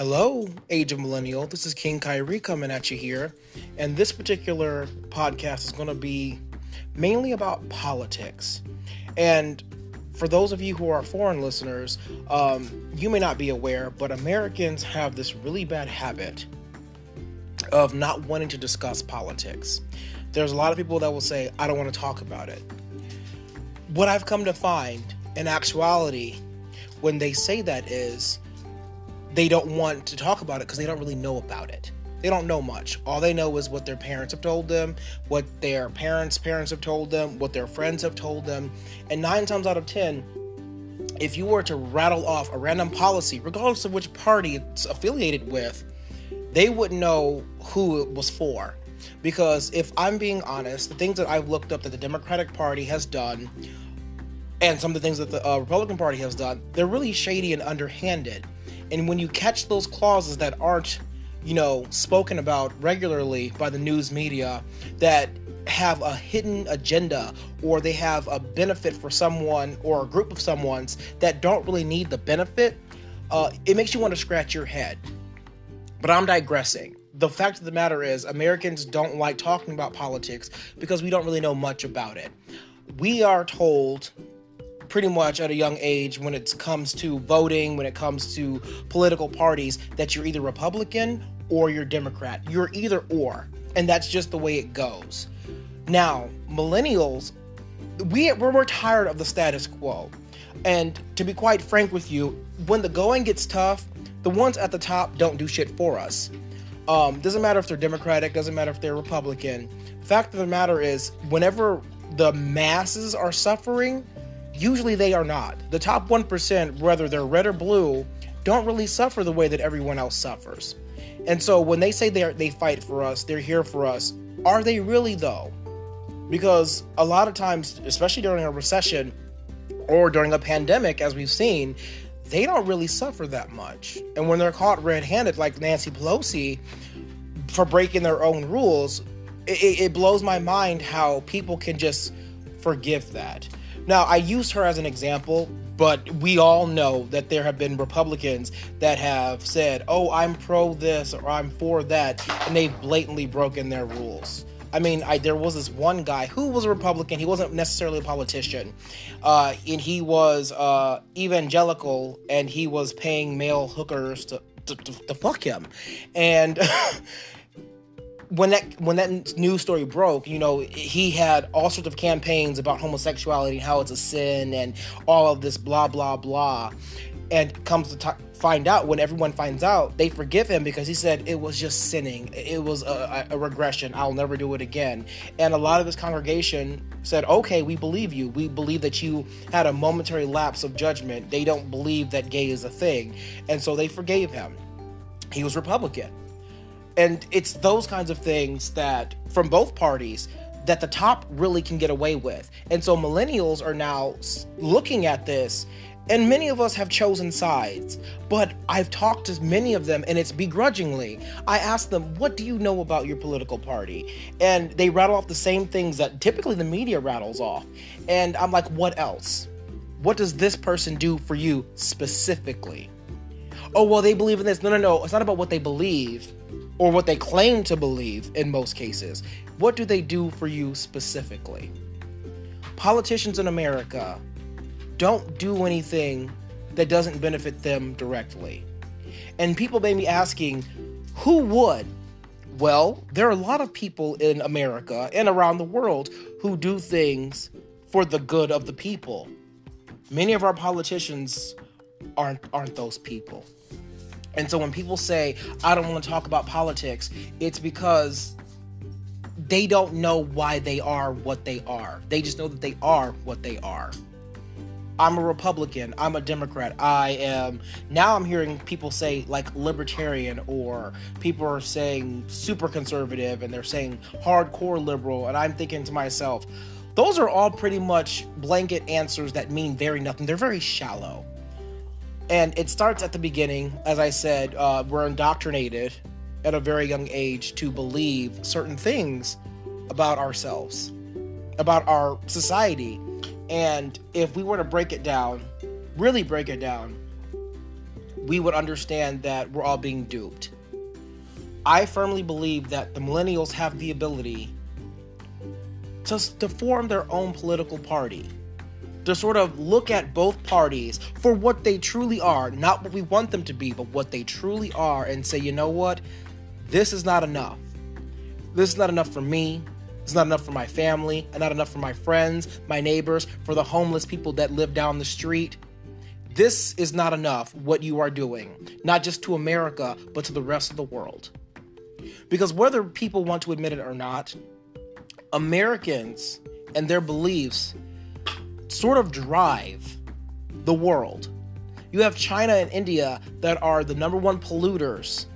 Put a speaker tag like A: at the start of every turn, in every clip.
A: Hello, Age of Millennial. This is King Kyrie coming at you here. And this particular podcast is going to be mainly about politics. And for those of you who are foreign listeners, um, you may not be aware, but Americans have this really bad habit of not wanting to discuss politics. There's a lot of people that will say, I don't want to talk about it. What I've come to find in actuality, when they say that, is they don't want to talk about it because they don't really know about it. They don't know much. All they know is what their parents have told them, what their parents' parents have told them, what their friends have told them. And nine times out of ten, if you were to rattle off a random policy, regardless of which party it's affiliated with, they wouldn't know who it was for. Because if I'm being honest, the things that I've looked up that the Democratic Party has done and some of the things that the uh, Republican Party has done, they're really shady and underhanded. And when you catch those clauses that aren't, you know, spoken about regularly by the news media that have a hidden agenda or they have a benefit for someone or a group of someone's that don't really need the benefit, uh, it makes you want to scratch your head. But I'm digressing. The fact of the matter is, Americans don't like talking about politics because we don't really know much about it. We are told pretty much at a young age when it comes to voting, when it comes to political parties, that you're either Republican or you're Democrat. You're either or. And that's just the way it goes. Now, millennials, we, we're, we're tired of the status quo. And to be quite frank with you, when the going gets tough, the ones at the top don't do shit for us. Um, doesn't matter if they're Democratic, doesn't matter if they're Republican. Fact of the matter is, whenever the masses are suffering, Usually they are not. The top 1%, whether they're red or blue, don't really suffer the way that everyone else suffers. And so when they say they are, they fight for us, they're here for us, are they really though? Because a lot of times, especially during a recession or during a pandemic as we've seen, they don't really suffer that much. And when they're caught red-handed like Nancy Pelosi for breaking their own rules, it, it blows my mind how people can just forgive that. Now, I used her as an example, but we all know that there have been Republicans that have said, oh, I'm pro this or I'm for that, and they've blatantly broken their rules. I mean, I, there was this one guy who was a Republican. He wasn't necessarily a politician, uh, and he was uh, evangelical, and he was paying male hookers to to, to, to fuck him, and when that when that news story broke, you know, he had all sorts of campaigns about homosexuality, and how it's a sin, and all of this blah blah blah. And comes to t- find out when everyone finds out, they forgive him because he said it was just sinning. It was a, a, regression. I'll never do it again. And a lot of his congregation said, "Okay, we believe you. We believe that you had a momentary lapse of judgment. They don't believe that gay is a thing, and so they forgave him. He was Republican." And it's those kinds of things that, from both parties, that the top really can get away with. And so millennials are now looking at this, and many of us have chosen sides. But I've talked to many of them, and it's begrudgingly. I ask them, What do you know about your political party? And they rattle off the same things that typically the media rattles off. And I'm like, What else? What does this person do for you specifically? Oh, well, they believe in this. No, no, no. It's not about what they believe or what they claim to believe in most cases. What do they do for you specifically? Politicians in America don't do anything that doesn't benefit them directly. And people may be asking, who would? Well, there are a lot of people in America and around the world who do things for the good of the people. Many of our politicians aren't aren't those people. And so when people say, I don't want to talk about politics, it's because they don't know why they are what they are. They just know that they are what they are. I'm a Republican. I'm a Democrat. I am. Now I'm hearing people say like libertarian, or people are saying super conservative, and they're saying hardcore liberal. And I'm thinking to myself, those are all pretty much blanket answers that mean very nothing. They're very shallow. And it starts at the beginning. As I said, uh, we're indoctrinated at a very young age to believe certain things about ourselves, about our society. And if we were to break it down, really break it down, we would understand that we're all being duped. I firmly believe that the millennials have the ability to, to form their own political party. To sort of look at both parties for what they truly are, not what we want them to be, but what they truly are, and say, you know what? This is not enough. This is not enough for me. It's not enough for my family, and not enough for my friends, my neighbors, for the homeless people that live down the street. This is not enough, what you are doing, not just to America, but to the rest of the world. Because whether people want to admit it or not, Americans and their beliefs sort of drive the world. You have China and India that are the number one polluters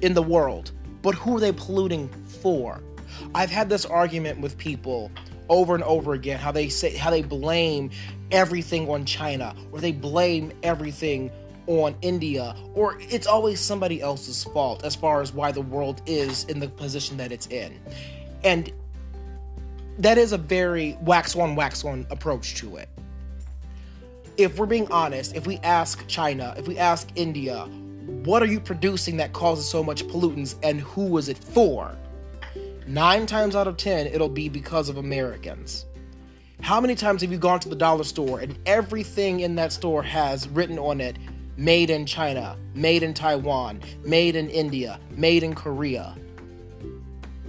A: in the world, but who are they polluting for? I've had this argument with people over and over again how they say how they blame everything on China or they blame everything on India or it's always somebody else's fault as far as why the world is in the position that it's in. And that is a very wax on wax on approach to it. If we're being honest, if we ask China, if we ask India, what are you producing that causes so much pollutants and who is it for? Nine times out of ten, it'll be because of Americans. How many times have you gone to the dollar store and everything in that store has written on it made in China, made in Taiwan, made in India, made in Korea?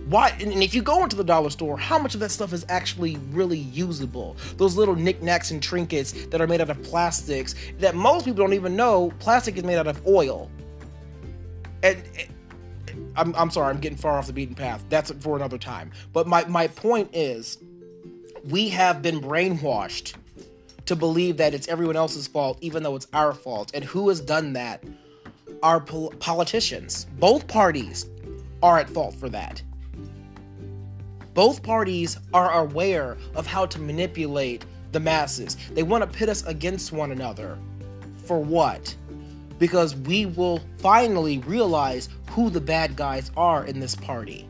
A: Why? And if you go into the dollar store, how much of that stuff is actually really usable? Those little knickknacks and trinkets that are made out of plastics that most people don't even know plastic is made out of oil. And eh, I'm, I'm sorry, I'm getting far off the beaten path. That's for another time. But my, my point is, we have been brainwashed to believe that it's everyone else's fault, even though it's our fault. And who has done that? Our pol- politicians. Both parties are at fault for that. Both parties are aware of how to manipulate the masses. They want to pit us against one another. For what? Because we will finally realize who the bad guys are in this party.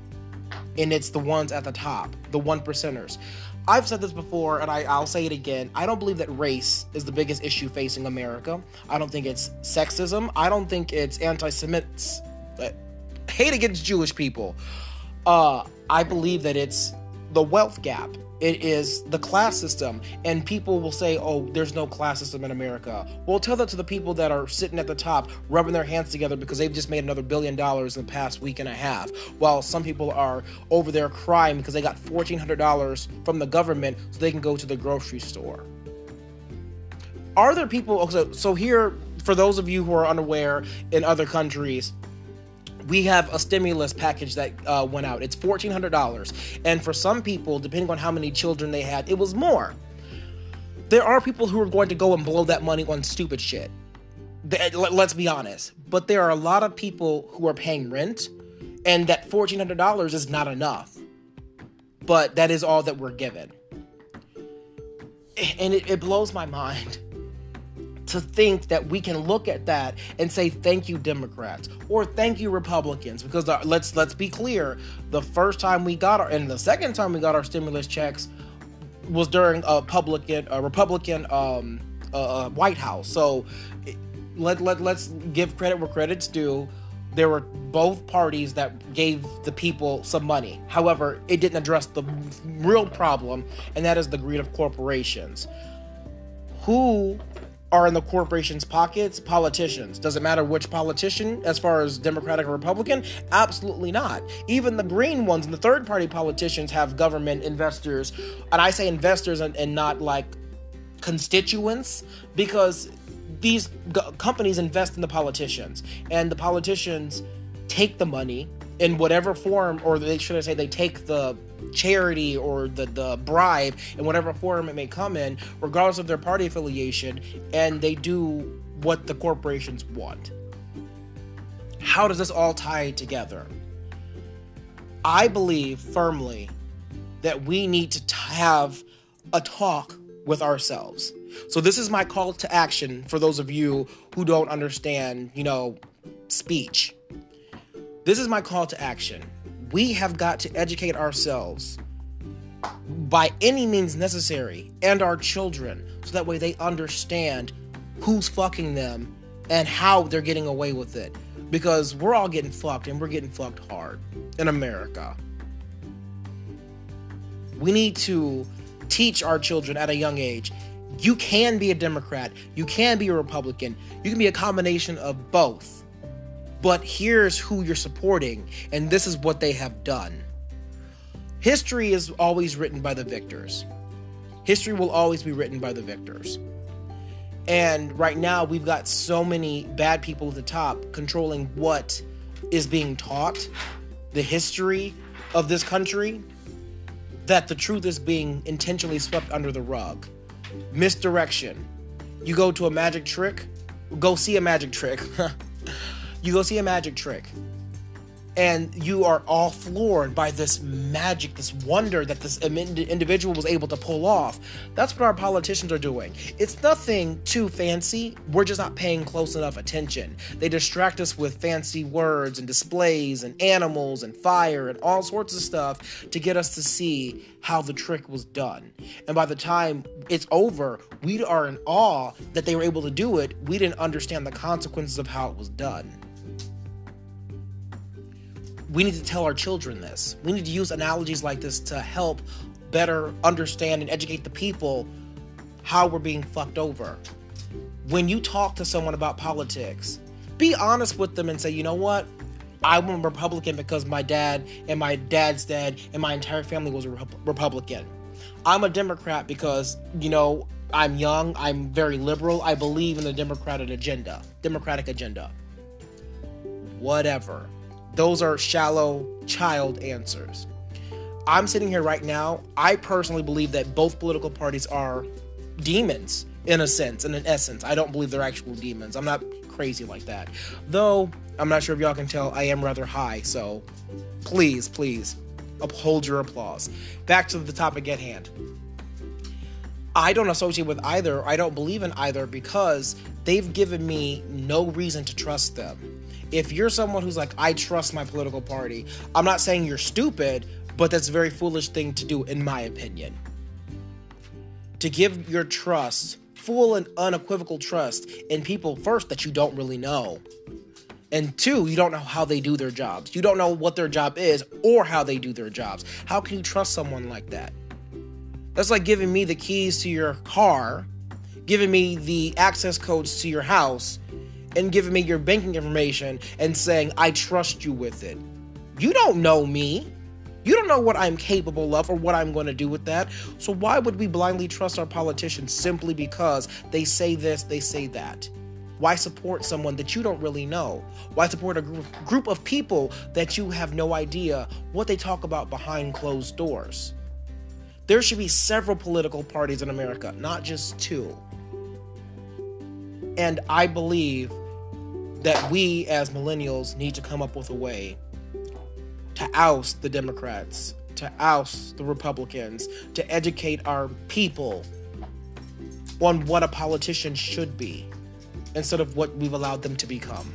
A: And it's the ones at the top, the one percenters. I've said this before, and I, will say it again. I don't believe that race is the biggest issue facing America. I don't think it's sexism. I don't think it's anti-Semitic uh, hate against Jewish people. Uh, I believe that it's the wealth gap. It is the class system. And people will say oh there's no class system in america. Well tell that to the people that are sitting at the top rubbing their hands together because they've just made another billion dollars in the past week and a half. While some people are over there crying because they got $1400 from the government so they can go to the grocery store. Are there people so, so here for those of you who are unaware in other countries we have a stimulus package that uh, went out. It's $1,400. And for some people, depending on how many children they had, it was more. There are people who are going to go and blow that money on stupid shit. Let's be honest. But there are a lot of people who are paying rent, and that $1,400 is not enough. But that is all that we're given. And it, it blows my mind to think that we can look at that and say thank you Democrats or thank you Republicans because the, let's let's be clear the first time we got our and the second time we got our stimulus checks was during a Republican a Republican um, uh, White House so let, let let's give credit where credit's due there were both parties that gave the people some money. However, it didn't address the real problem, and that is the greed of corporations. Who are in the corporation's pockets politicians. Does it matter which politician, as far as Democratic or Republican? Absolutely not. Even the green ones and the third party politicians have government investors. And I say investors and, and not like constituents because these companies invest in the politicians and the politicians take the money in whatever form, or they should I say, they take the charity or the, the bribe in whatever form it may come in, regardless of their party affiliation, and they do what the corporations want. How does this all tie together? I believe firmly that we need to have a talk with ourselves. So this is my call to action for those of you who don't understand, you know, speech. This is my call to action. We have got to educate ourselves by any means necessary and our children so that way they understand who's fucking them and how they're getting away with it. Because we're all getting fucked and we're getting fucked hard in America. We need to teach our children at a young age you can be a Democrat, you can be a Republican, you can be a combination of both. But here's who you're supporting, and this is what they have done. History is always written by the victors. History will always be written by the victors. And right now, we've got so many bad people at the top controlling what is being taught, the history of this country, that the truth is being intentionally swept under the rug. Misdirection. You go to a magic trick, go see a magic trick. you go see a magic trick and you are all floored by this magic, this wonder that this individual was able to pull off. That's what our politicians are doing. It's nothing too fancy. We're just not paying close enough attention. They distract us with fancy words and displays and animals and fire and all sorts of stuff to get us to see how the trick was done. And by the time it's over, we are in awe that they were able to do it. We didn't understand the consequences of how it was done we need to tell our children this. We need to use analogies like this to help better understand and educate the people how we're being fucked over. When you talk to someone about politics, be honest with them and say, you know what? I'm a Republican because my dad and my dad's dad and my entire family was a Republican. I'm a Democrat because, you know, I'm young, I'm very liberal, I believe in the Democratic agenda. Democratic agenda. Whatever. Those are shallow child answers. I'm sitting here right now. I personally believe that both political parties are demons in a sense, in an essence. I don't believe they're actual demons. I'm not crazy like that. Though, I'm not sure if y'all can tell, I am rather high, so please, please uphold your applause. Back to the topic at hand. I don't associate with either. I don't believe in either because they've given me no reason to trust them if you're someone who's like, I trust my political party, I'm not saying you're stupid, but that's a very foolish thing to do, in my opinion. To give your trust, full and unequivocal trust, in people first that you don't really know. And two, you don't know how they do their jobs. You don't know what their job is or how they do their jobs. How can you trust someone like that? That's like giving me the keys to your car, giving me the access codes to your house, and giving me your banking information and saying, I trust you with it. You don't know me. You don't know what I'm capable of or what I'm going to do with that. So, why would we blindly trust our politicians simply because they say this, they say that? Why support someone that you don't really know? Why support a group of people that you have no idea what they talk about behind closed doors? There should be several political parties in America, not just two. And I believe that we as millennials need to come up with a way to oust the Democrats, to oust the Republicans, to educate our people on what a politician should be instead of what we've allowed them to become.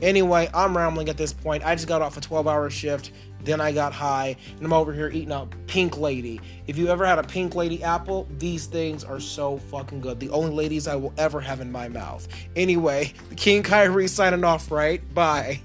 A: Anyway, I'm rambling at this point. I just got off a 12 hour shift. Then I got high, and I'm over here eating a pink lady. If you ever had a pink lady apple, these things are so fucking good. The only ladies I will ever have in my mouth. Anyway, the King Kyrie signing off, right? Bye.